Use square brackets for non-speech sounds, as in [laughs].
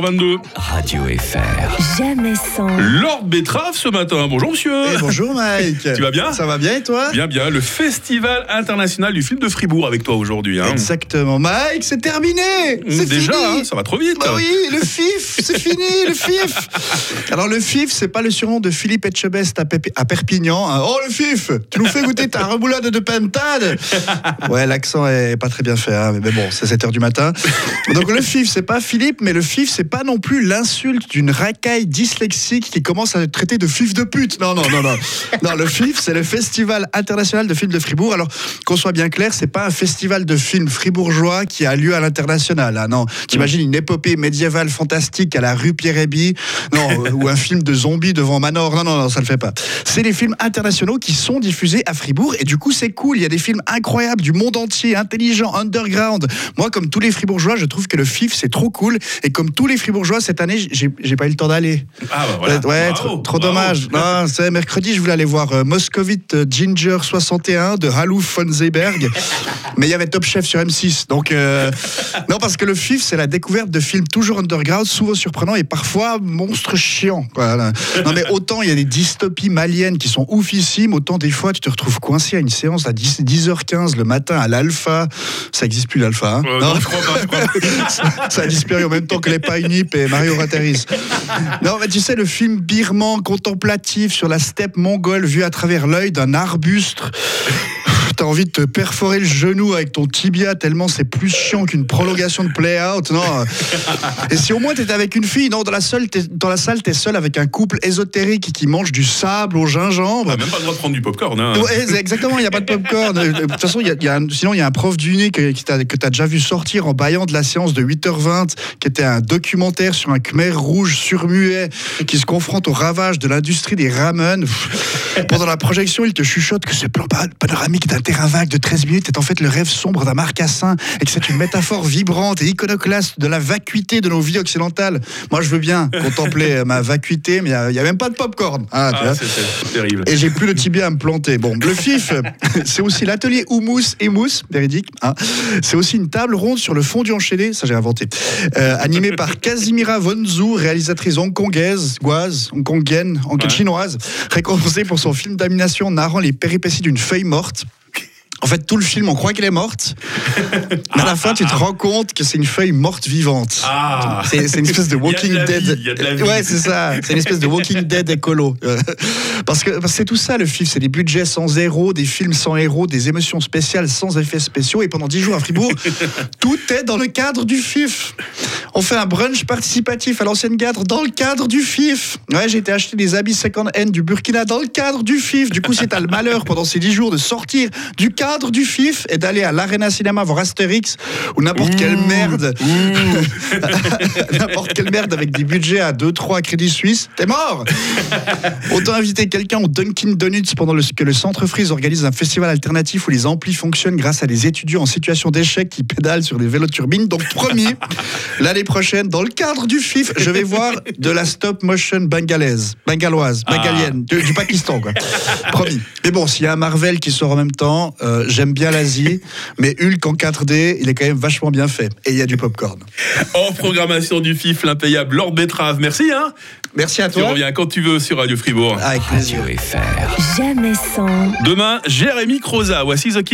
22. Radio FR. Jamais sans. Lord Betrave ce matin. Bonjour monsieur. Eh, bonjour Mike. [laughs] Tu vas bien Ça va bien et toi? Bien, bien. Le Festival international du film de Fribourg avec toi aujourd'hui. hein. Exactement. Mike, c'est terminé C'est Déjà, fini hein, ça va trop vite. Bah oui, le FIF, c'est fini, le FIF. [laughs] Alors le FIF, c'est pas le surnom de Philippe Etchebest à, Pépi- à Perpignan. hein. Oh le FIF, tu nous fais goûter ta remoulade de pentade. [laughs] Ouais, l'accent est pas très bien fait, hein, mais bon, c'est 7 heures du matin. Donc le FIF, c'est pas Philippe, mais le FIF, c'est pas non plus l'insulte d'une racaille dyslexique qui commence à traiter de FIF de pute. Non, non, non, non. [laughs] Non, le FIF, c'est le Festival international de films de Fribourg. Alors qu'on soit bien clair, c'est pas un festival de films fribourgeois qui a lieu à l'international. Ah non, t'imagines une épopée médiévale fantastique à la rue Pierre-Héby, non, euh, [laughs] ou un film de zombies devant Manor. Non, non, non, ça le fait pas. C'est les films internationaux qui sont diffusés à Fribourg et du coup c'est cool. Il y a des films incroyables du monde entier, intelligents, underground. Moi, comme tous les Fribourgeois, je trouve que le FIF c'est trop cool et comme tous les Fribourgeois cette année, j'ai pas eu le temps d'aller. Ah bah voilà. Ouais, Bravo, trop, bravo. dommage. Non, mercredi, je voulais aller voir euh, Moscovite euh, Ginger 61 de Halouf von Zeeberg, [laughs] mais il y avait Top Chef sur M6. Donc euh, non, parce que le FIF, c'est la découverte de films toujours underground, souvent surprenants et parfois monstres chiants. Voilà. Non mais [laughs] autant il y a des dystopies maliennes qui sont oufissimes, autant des fois tu te retrouves coincé à une séance à 10, 10h15 le matin à l'Alpha. Ça existe plus l'Alpha. hein Euh, non, je crois pas. je crois pas. [laughs] ça, ça a disparu en même temps que les Et Mario. Non, mais tu sais, le film birman contemplatif sur la steppe mongole vue à travers l'œil d'un arbuste. T'as envie de te perforer le genou avec ton tibia tellement c'est plus chiant qu'une prolongation de play-out. Non. [laughs] Et si au moins t'étais avec une fille, non, dans la, seule, t'es- dans la salle, t'es seul avec un couple ésotérique qui mange du sable au gingembre. A même pas le droit de prendre du popcorn. Hein. Ouais, c'est exactement, il n'y a pas de popcorn. Euh, De toute façon, il y a, il y a un- sinon, il y a un prof que, qui t'a- que tu as déjà vu sortir en baillant de la séance de 8h20, qui était un documentaire sur un Khmer rouge surmuet qui se confronte aux ravages de l'industrie des ramen. Pendant la projection, il te chuchote que ce plan pa- panoramique d'un terrain vague de 13 minutes est en fait le rêve sombre d'un marcassin et que c'est une métaphore vibrante et iconoclaste de la vacuité de nos vies occidentales. Moi, je veux bien [laughs] contempler ma vacuité, mais il n'y a, même pas de popcorn. Ah, Ah, c'est- terrible. Et j'ai plus le tibia à me planter. Bon, le FIF, [laughs] c'est aussi l'atelier houmous et mousse, véridique. hein. C'est aussi une table ronde sur le fond du enchaîné, ça j'ai inventé. Euh, animée par [laughs] Casimira Vonzou, réalisatrice hongkongaise, goise, hongkongienne, hong- Ouais. chinoise, récompensée pour son film d'animation narrant les péripéties d'une feuille morte. En fait, tout le film, on croit qu'elle est morte. Mais à la fin, tu te rends compte que c'est une feuille morte vivante. Ah C'est c'est une espèce de [laughs] de Walking la Dead. vie, de. Ouais, c'est ça. C'est une espèce de Walking Dead écolo. Euh, Parce que parce c'est tout ça le film. C'est des budgets sans héros, des films sans héros, des émotions spéciales sans effets spéciaux. Et pendant 10 jours à Fribourg, [laughs] tout est dans le cadre du FIF. On fait un brunch participatif à l'ancienne cadre dans le cadre du FIF. Ouais, j'ai été acheter des habits second hand du Burkina dans le cadre du FIF. Du coup, si t'as le malheur pendant ces 10 jours de sortir du cadre du FIF et d'aller à l'Arena Cinéma voir Astérix ou n'importe quelle merde, [laughs] n'importe quelle merde avec des budgets à 2-3 crédits suisses, t'es mort [laughs] Autant inviter quelqu'un au Dunkin' Donuts pendant le- que le Centre Freeze organise un festival alternatif où les amplis fonctionnent grâce à des étudiants en situation d'échec qui pédalent sur des vélos turbines. Donc promis, [laughs] l'année prochaine, dans le cadre du FIF, je vais voir de la stop motion bengalaise, bengaloise, bengalienne, du, du Pakistan quoi. Promis. Mais bon, s'il y a un Marvel qui sort en même temps, euh, j'aime bien l'Asie, mais Hulk en 4D, il est quand même vachement bien fait. Et il y a du popcorn. En programmation du FIF, l'impayable Lord Betrave. Merci. Hein Merci à tu toi. reviens quand tu veux sur Radio Fribourg. Avec plaisir. Radio FR. Jamais sans. Demain, Jérémy Croza. Voici The Kid